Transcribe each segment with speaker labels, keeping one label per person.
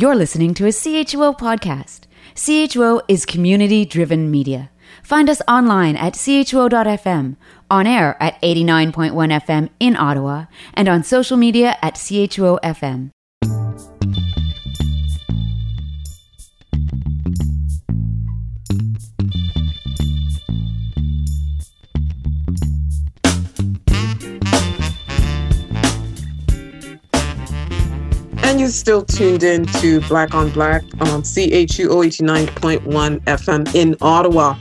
Speaker 1: You're listening to a CHUO podcast. CHUO is community driven media. Find us online at chuo.fm, on air at 89.1 FM in Ottawa, and on social media at CHUO FM.
Speaker 2: And you're still tuned in to Black on Black on CHUO 89.1 FM in Ottawa.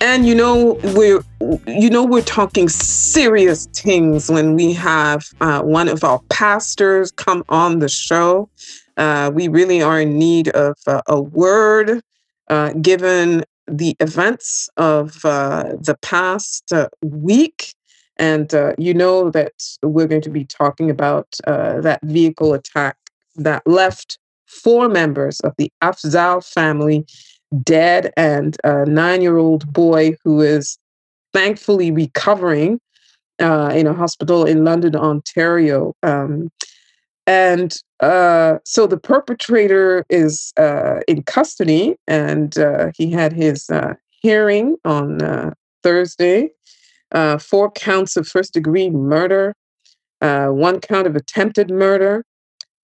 Speaker 2: And you know we're you know we're talking serious things when we have uh, one of our pastors come on the show. Uh, we really are in need of uh, a word, uh, given the events of uh, the past uh, week. And you know that we're going to be talking about that vehicle attack that left four members of the Afzaal family dead and a nine year old boy who is thankfully recovering uh, in a hospital in London, Ontario. Um, and uh, so the perpetrator is uh, in custody, and uh, he had his uh, hearing on uh, Thursday. four counts of first degree murder, one count of attempted murder,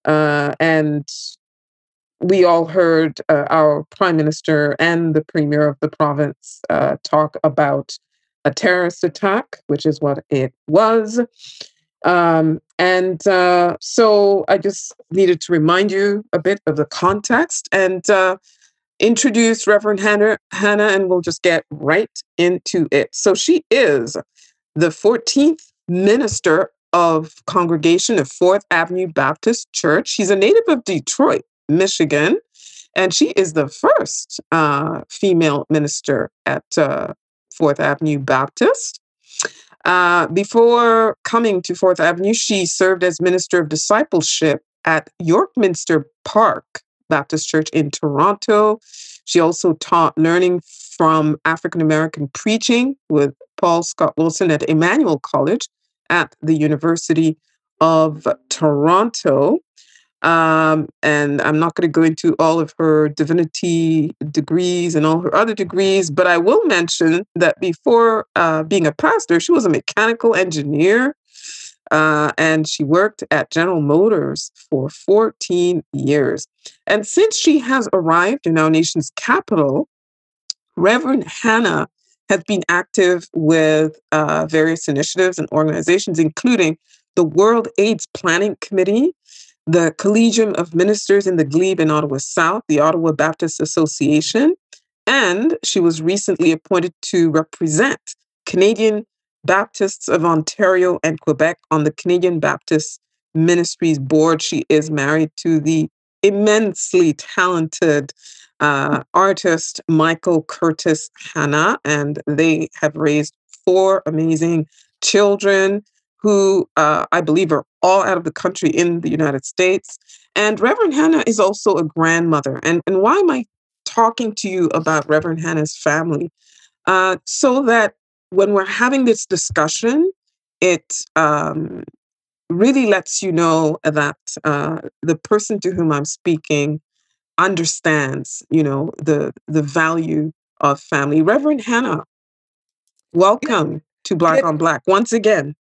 Speaker 2: and we all heard uh, our prime minister and the premier of the province uh, talk about a terrorist attack, which is what it was. Um, and uh, so I just needed to remind you a bit of the context and uh, introduce Reverend Hanna, Hanna, and we'll just get right into it. So she is the 14th minister of congregation of Fourth Avenue Baptist Church. She's a native of Detroit. Michigan. And she is the first uh, female minister at uh, Fourth Avenue Baptist. Uh, before coming to Fourth Avenue, she served as Minister of Discipleship at Yorkminster Park Baptist Church in Toronto. She also taught learning from African American preaching with Paul Scott Wilson at Emmanuel College at the University of Toronto. Um, and I'm not going to go into all of her divinity degrees and all her other degrees, but I will mention that before uh, being a pastor, she was a mechanical engineer uh, and she worked at General Motors for 14 years. And since she has arrived in our nation's capital, Reverend Hanna has been active with uh, various initiatives and organizations, including the World AIDS Planning Committee, the Collegium of Ministers in the Glebe in Ottawa South, the Ottawa Baptist Association, and she was recently appointed to represent Canadian Baptists of Ontario and Quebec on the Canadian Baptist Ministries Board. She is married to the immensely talented uh, artist Michael Curtis Hanna, and they have raised four amazing children who uh, I believe are all out of the country in the United States. And Reverend Hanna is also a grandmother. And, and why am I talking to you about Reverend Hanna's family? Uh, so that when we're having this discussion, it um, really lets you know that uh, the person to whom I'm speaking understands, you know, the the value of family. Reverend Hanna, welcome to Black on Black once again.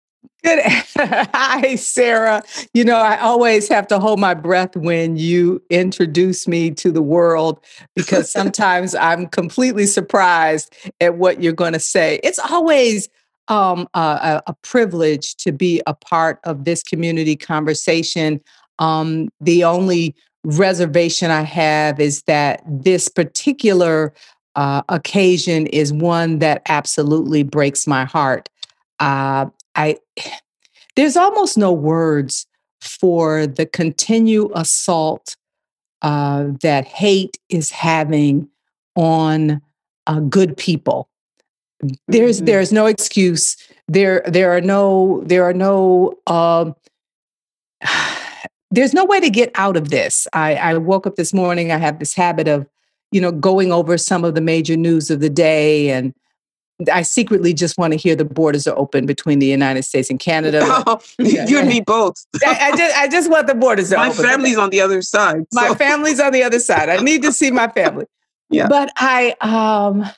Speaker 3: Good. Hi, Sarah. You know, I always have to hold my breath when you introduce me to the world because sometimes I'm completely surprised at what you're going to say. It's always um, a, a, privilege to be a part of this community conversation. Um, the only reservation I have is that this particular uh, occasion is one that absolutely breaks my heart. Uh, I there's almost no words for the continued assault uh, that hate is having on uh, good people. There's mm-hmm. there's no excuse. There there are no there are no um, there's no way to get out of this. I, I woke up this morning. I have this habit of you know going over some of the major news of the day and I secretly just want to hear the borders are open between the United States and Canada.
Speaker 2: Oh, you and me both.
Speaker 3: I, I, just, I just want the borders
Speaker 2: my
Speaker 3: open.
Speaker 2: family's on the other side.
Speaker 3: My family's on the other side. I need to see my family.
Speaker 2: Yeah.
Speaker 3: But I, um,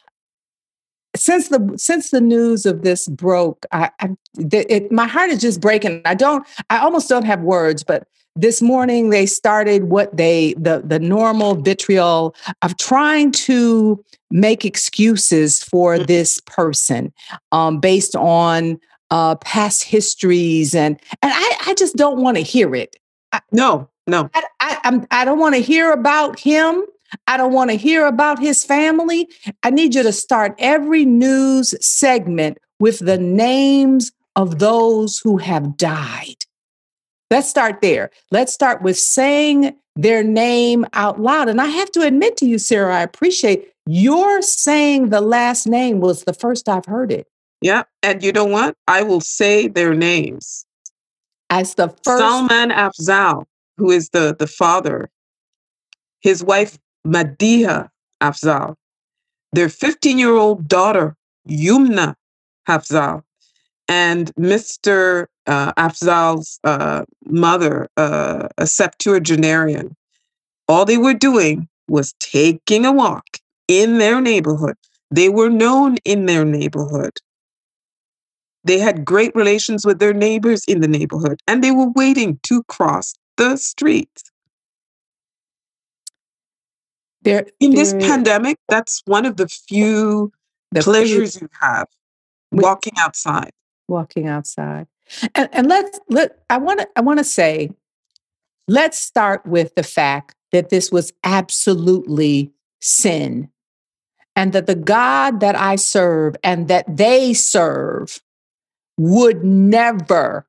Speaker 3: since the since the news of this broke, I, I it, my heart is just breaking. I don't. I almost don't have words. But this morning they started what they the the normal vitriol of trying to make excuses for
Speaker 2: Mm.
Speaker 3: this person um, based on uh, past histories and and I, I just don't want to hear it.
Speaker 2: no, no.
Speaker 3: I, I, I'm, I don't want to hear about him. I don't want to hear about his family. I need you to start every news segment with the names of those who have died. Let's start there. Let's start with saying their name out loud. And I have to admit to you, Sarah, I appreciate your saying the last name was the first I've heard it.
Speaker 2: Yeah. And you know what? I will say their names.
Speaker 3: As the first.
Speaker 2: Salman Afzaal, who is the, the father, his wife, Madiha Afzaal, their 15 year old daughter, Yumna Afzaal, and Mr. Uh, Afzaal's uh, mother, uh, a septuagenarian. All they were doing was taking a walk in their neighborhood. They were known in their neighborhood. They had great relations with their neighbors in the neighborhood, and they were waiting to cross the street.
Speaker 3: There,
Speaker 2: In this pandemic, that's one of the few
Speaker 3: the
Speaker 2: pleasures you have walking outside.
Speaker 3: walking outside. And, and let's let I want to I want to say, let's start with the fact that this was absolutely sin. And that the God that I serve and that they serve would never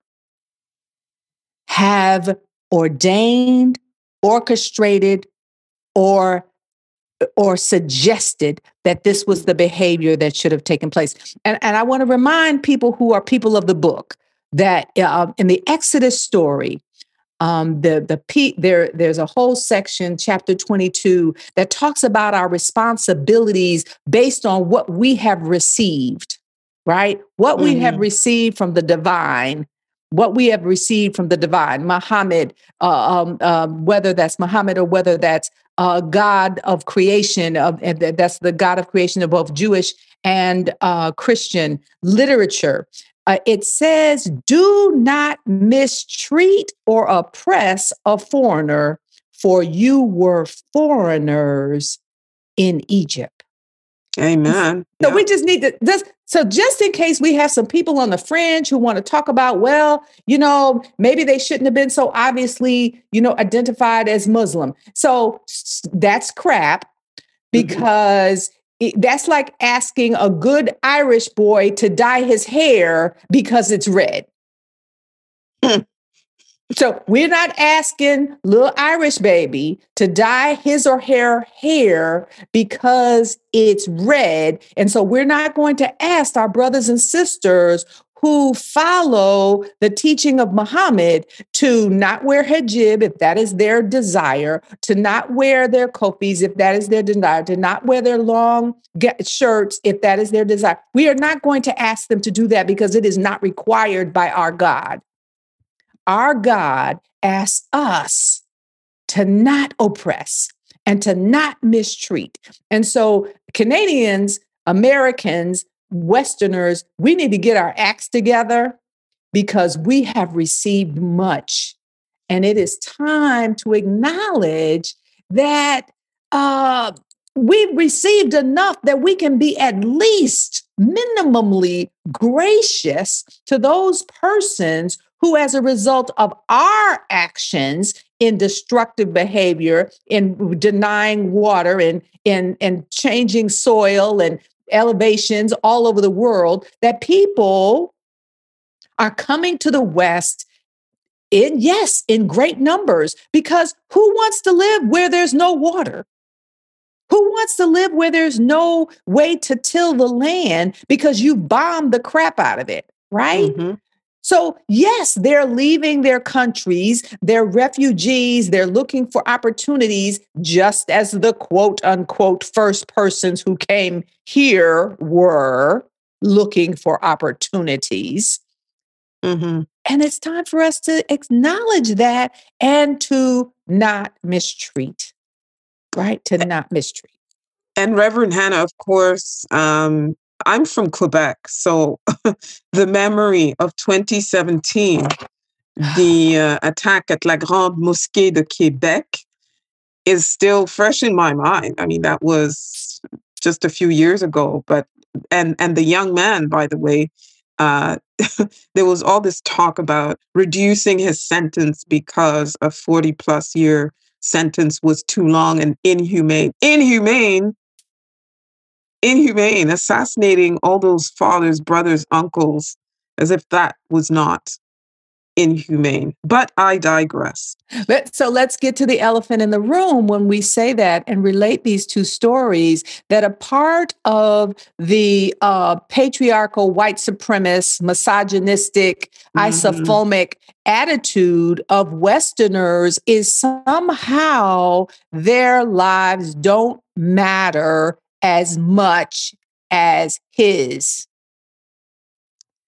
Speaker 3: have ordained, orchestrated, or or suggested that this was the behavior that should have taken place. And, and I want to remind people who are people of the book that uh, in the Exodus story, um, the the P, there there's a whole section, chapter 22, that talks about our responsibilities based on what we have received, right? What we have
Speaker 2: Mhm.
Speaker 3: received from the divine. What we have received from the divine, Muhammad, uh, um, um, whether that's Muhammad or whether that's uh, God of creation, of that's the God of creation of both Jewish and uh, Christian literature. Uh, it says, "Do not mistreat or oppress a foreigner, for you were foreigners in Egypt."
Speaker 2: Amen.
Speaker 3: So
Speaker 2: Yeah.
Speaker 3: we just need to just so just in case we have some people on the fringe who want to talk about, well, you know, maybe they shouldn't have been so obviously, you know, identified as Muslim. So that's crap mm-hmm. because it- that's like asking a good Irish boy to dye his hair because it's red. So we're not asking little Irish baby to dye his or her hair because it's red. And so we're not going to ask our brothers and sisters who follow the teaching of Muhammad to not wear hijab if that is their desire, to not wear their kofis if that is their desire, to not wear their long shirts if that is their desire. We are not going to ask them to do that because it is not required by our God our God asks us to not oppress and to not mistreat. And so, Canadians, Americans, Westerners, we need to get our acts together because we have received much. And it is time to acknowledge that uh, we've received enough that we can be at least minimally gracious to those persons who, as a result of our actions in destructive behavior, in denying water and in, in changing soil and elevations all over the world, that people are coming to the West in, yes, in great numbers, because who wants to live where there's no water? Who wants to live where there's no way to till the land because you bombed the crap out of it, right?
Speaker 2: Mhm.
Speaker 3: So, yes, they're leaving their countries, they're refugees, they're looking for opportunities, just as the quote unquote first persons who came here were. looking for opportunities.
Speaker 2: Mm-hmm.
Speaker 3: And it's time for us to acknowledge that and to not mistreat, right? To not mistreat.
Speaker 2: And Reverend Hanna, of course, um, I'm from Quebec. So the memory of 2017, the uh, attack at La Grande Mosquée de Québec, is still fresh in my mind. I mean, that was just a few years ago. But and and the young man, by the way, uh, there was all this talk about reducing his sentence because a 40 plus year sentence was too long and inhumane. Inhumane inhumane, assassinating all those fathers, brothers, uncles, as if that was not inhumane. But I digress.
Speaker 3: But, so let's get to the elephant in the room when we say that and relate these two stories that a part of the uh, patriarchal, white supremacist, misogynistic, mm-hmm. isophobic attitude of Westerners is somehow their lives don't matter as much as his.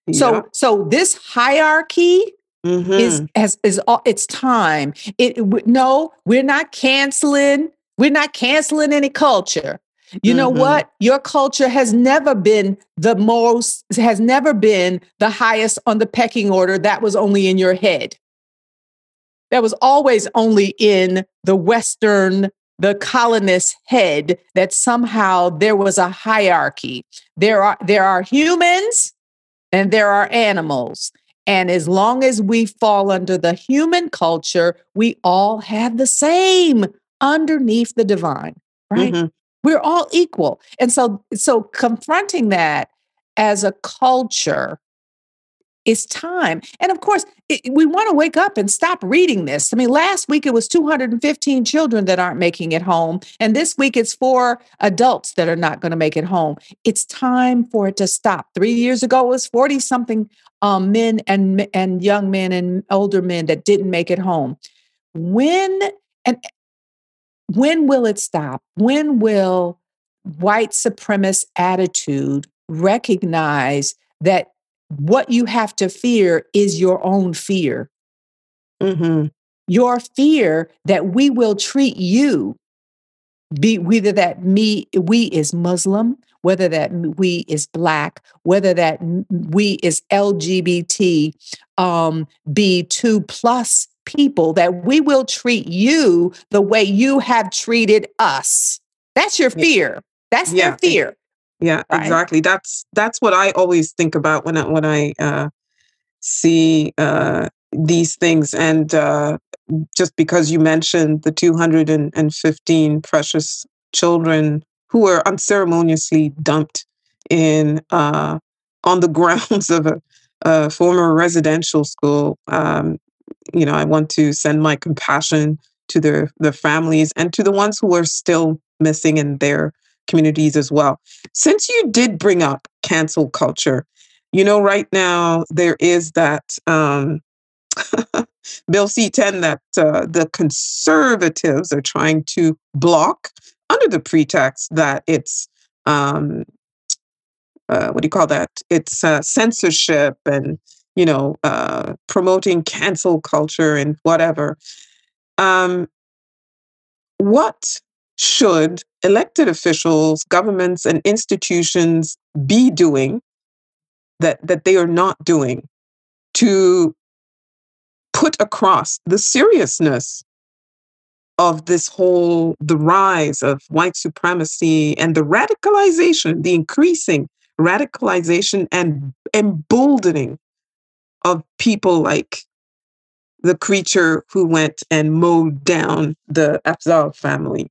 Speaker 3: Yeah. So so this hierarchy mm-hmm. is as is all it's time. It no, we're not canceling. We're not canceling any culture. You mm-hmm. know what? Your culture has never been the most, has never been the highest on the pecking order. That was only in your head. That was always only in the Western the colonist's head that somehow there was a hierarchy. There are there are humans and there are animals. And as long as we fall under the human culture, we all have the same underneath the divine, right? Mm-hmm. We're all equal. And so so confronting that as a culture it's time. And of course, it, we want to wake up and stop reading this. I mean, last week it was 215 children that aren't making it home. And this week it's four adults that are not going to make it home. It's time for it to stop. Three years ago, it was 40 something um, men and, and young men and older men that didn't make it home. When and when will it stop? When will white supremacist attitude recognize that what you have to fear is your own fear.
Speaker 2: Mm-hmm.
Speaker 3: Your fear that we will treat you, be whether that me we is Muslim, whether that we is black, whether that we is LGBT, um, be two plus people, that we will treat you the way you have treated us. That's your fear. That's yeah. their fear.
Speaker 2: Yeah, right? exactly. That's that's what I always think about when I when I uh, see uh, these things. And uh, just because you mentioned the 215 precious children who were unceremoniously dumped in uh, on the grounds of a, a former residential school, um, you know, I want to send my compassion to their their families and to the ones who are still missing in their communities as well. Since you did bring up cancel culture, you know, right now there is that um, Bill C 10 that uh, the conservatives are trying to block under the pretext that it's, um, uh, what do you call that? It's uh, censorship and, you know, uh, promoting cancel culture and whatever. Um, what should elected officials, governments, and institutions be doing that, that they are not doing to put across the seriousness of this whole the rise of white supremacy and the radicalization the increasing radicalization and emboldening of people like the creature who went and mowed down the Afzaal family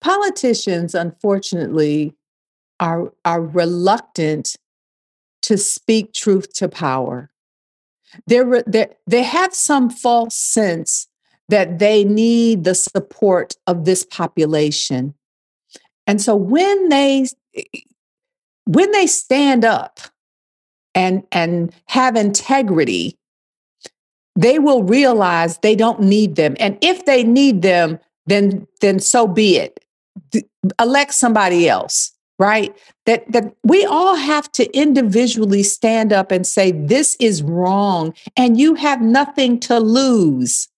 Speaker 3: politicians, unfortunately, are, are reluctant to speak truth to power. They're, they're, they have some false sense that they need the support of this population. And so when they when they stand up and and have integrity, they will realize they don't need them. And if they need them, then then so be it elect somebody else. right? That that we all have to individually stand up and say this is wrong and you have nothing to lose.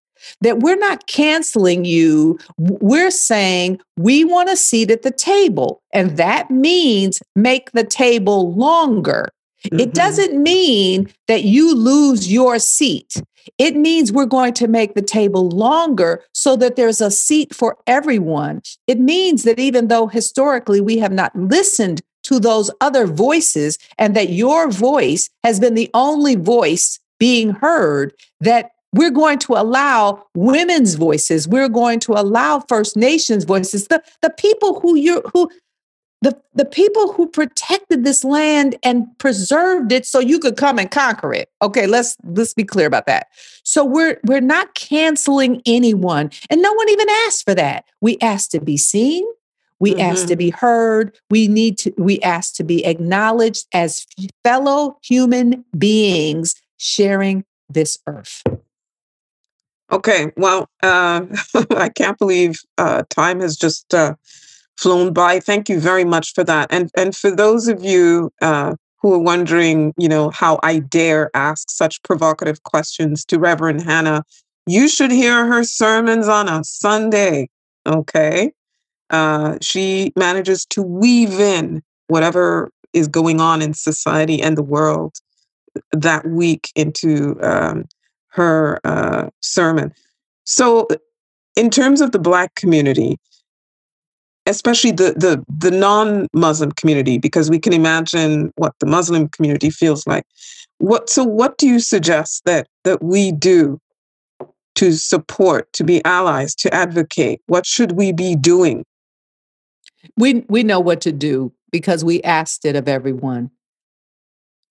Speaker 3: That we're not canceling you. We're saying we want a seat at the table. And that means make the table longer. Mm-hmm. It doesn't mean that you lose your seat. It means we're going to make the table longer so that there's a seat for everyone. It means that even though historically we have not listened to those other voices and that your voice has been the only voice being heard, that we're going to allow women's voices. We're going to allow First Nations voices. The, the people who you who the, the people who protected this land and preserved it so you could come and conquer it. Okay, let's let's be clear about that. So we're we're not canceling anyone. And no one even asked for that. We asked to be seen. We mm-hmm. asked to be heard. We need to we asked to be acknowledged as fellow human beings sharing this earth.
Speaker 2: Okay, well, uh, I can't believe uh, time has just uh, flown by. Thank you very much for that. And and for those of you uh, who are wondering, you know, how I dare ask such provocative questions to Reverend Hanna, you should hear her sermons on a Sunday. Okay, uh, she manages to weave in whatever is going on in society and the world that week into um, her uh, sermon. So, in terms of the Black community, especially the the the non-Muslim community, because we can imagine what the Muslim community feels like. What so what do you suggest that that we do to support, to be allies, to advocate? What should we be doing?
Speaker 3: We we know what to do because we asked it of everyone.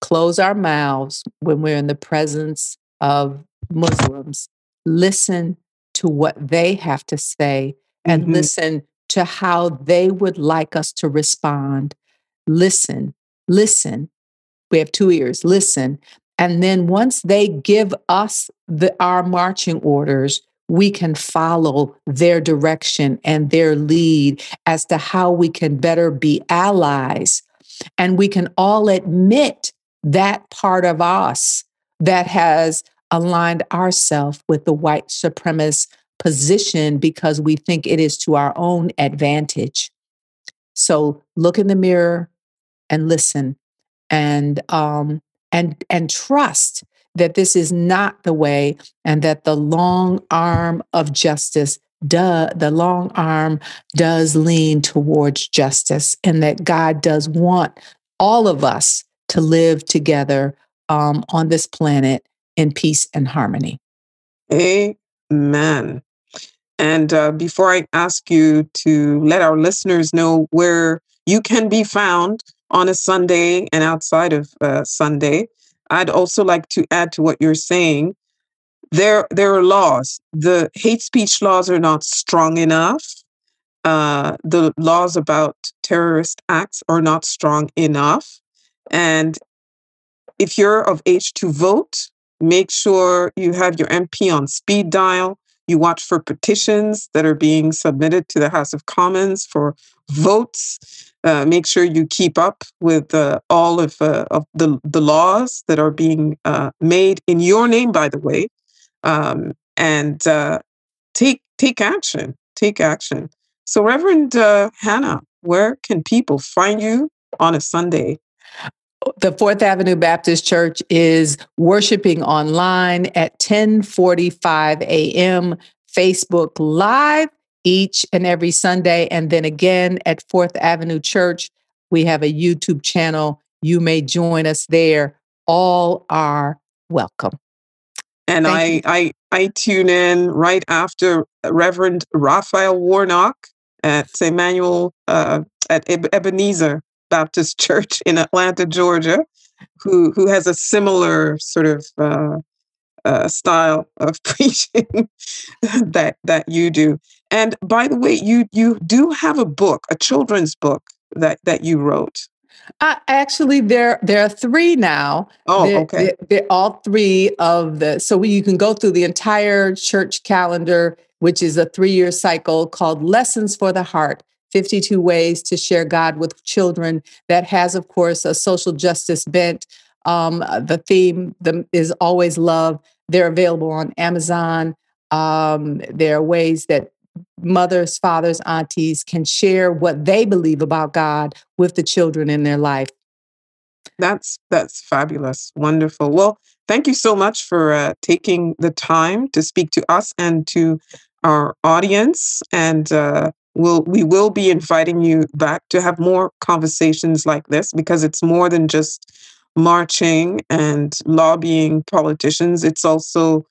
Speaker 3: Close our mouths when we're in the presence of Muslims. Listen to what they have to say and mm-hmm. listen to how they would like us to respond. Listen, listen. We have two ears, listen. And then once they give us the, our marching orders, we can follow their direction and their lead as to how we can better be allies. And we can all admit that part of us that has aligned ourselves with the white supremacist position because we think it is to our own advantage. So look in the mirror and listen and um and and trust that this is not the way and that the long arm of justice do, the long arm does lean towards justice and that God does want all of us to live together um, on this planet in peace and harmony.
Speaker 2: Amen. And uh, before I ask you to let our listeners know where you can be found on a Sunday and outside of uh, Sunday, I'd also like to add to what you're saying. There, there are laws. The hate speech laws are not strong enough. Uh, the laws about terrorist acts are not strong enough. And if you're of age to vote, make sure you have your MP on speed dial you watch for petitions that are being submitted to the House of Commons for votes. Uh, make sure you keep up with uh, all of, uh, of the, the laws that are being uh, made in your name, by the way, um, and uh, take take action. Take action. So, Reverend uh, Hanna, where can people find you on a Sunday
Speaker 3: the Fourth Avenue Baptist Church is worshiping online at 10:45 a.m. Facebook Live each and every Sunday, and then again at Fourth Avenue Church, we have a YouTube channel. You may join us there. All are welcome.
Speaker 2: And I, I I tune in right after Reverend Raphael Warnock at Emmanuel uh, at Ebenezer Baptist Church in Atlanta, Georgia, who who has a similar sort of uh, uh, style of preaching that that you do. And by the way, you you do have a book, a children's book that that you wrote.
Speaker 3: Uh, actually, there there are three now.
Speaker 2: Oh,
Speaker 3: they're,
Speaker 2: okay.
Speaker 3: They're, they're all three of the. So you can go through the entire church calendar, which is a three year cycle called Lessons for the Heart 52 Ways to Share God with Children, that has, of course, a social justice bent. Um, the theme the, is always love. They're available on Amazon. Um, there are ways that mothers, fathers, aunties can share what they believe about God with the children in their life.
Speaker 2: That's that's fabulous, wonderful. Well, thank you so much for uh, taking the time to speak to us and to our audience. And uh, we'll we will be inviting you back to have more conversations like this because it's more than just marching and lobbying politicians. It's also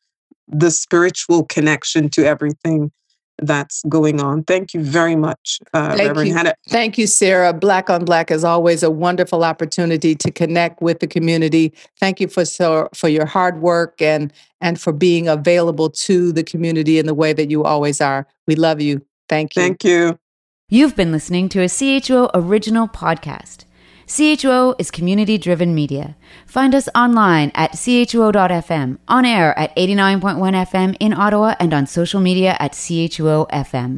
Speaker 2: the spiritual connection to everything that's going on. Thank you very much, uh,
Speaker 3: Thank
Speaker 2: Reverend
Speaker 3: you.
Speaker 2: Hanna.
Speaker 3: Thank you, Sarah. Black on Black is always a wonderful opportunity to connect with the community. Thank you for so, for your hard work and and for being available to the community in the way that you always are. We love you. Thank you.
Speaker 2: Thank you.
Speaker 1: You've been listening to a CHUO original podcast. CHUO is community driven media. Find us online at chuo.fm, on air at 89.1 FM in Ottawa, and on social media at CHUO FM.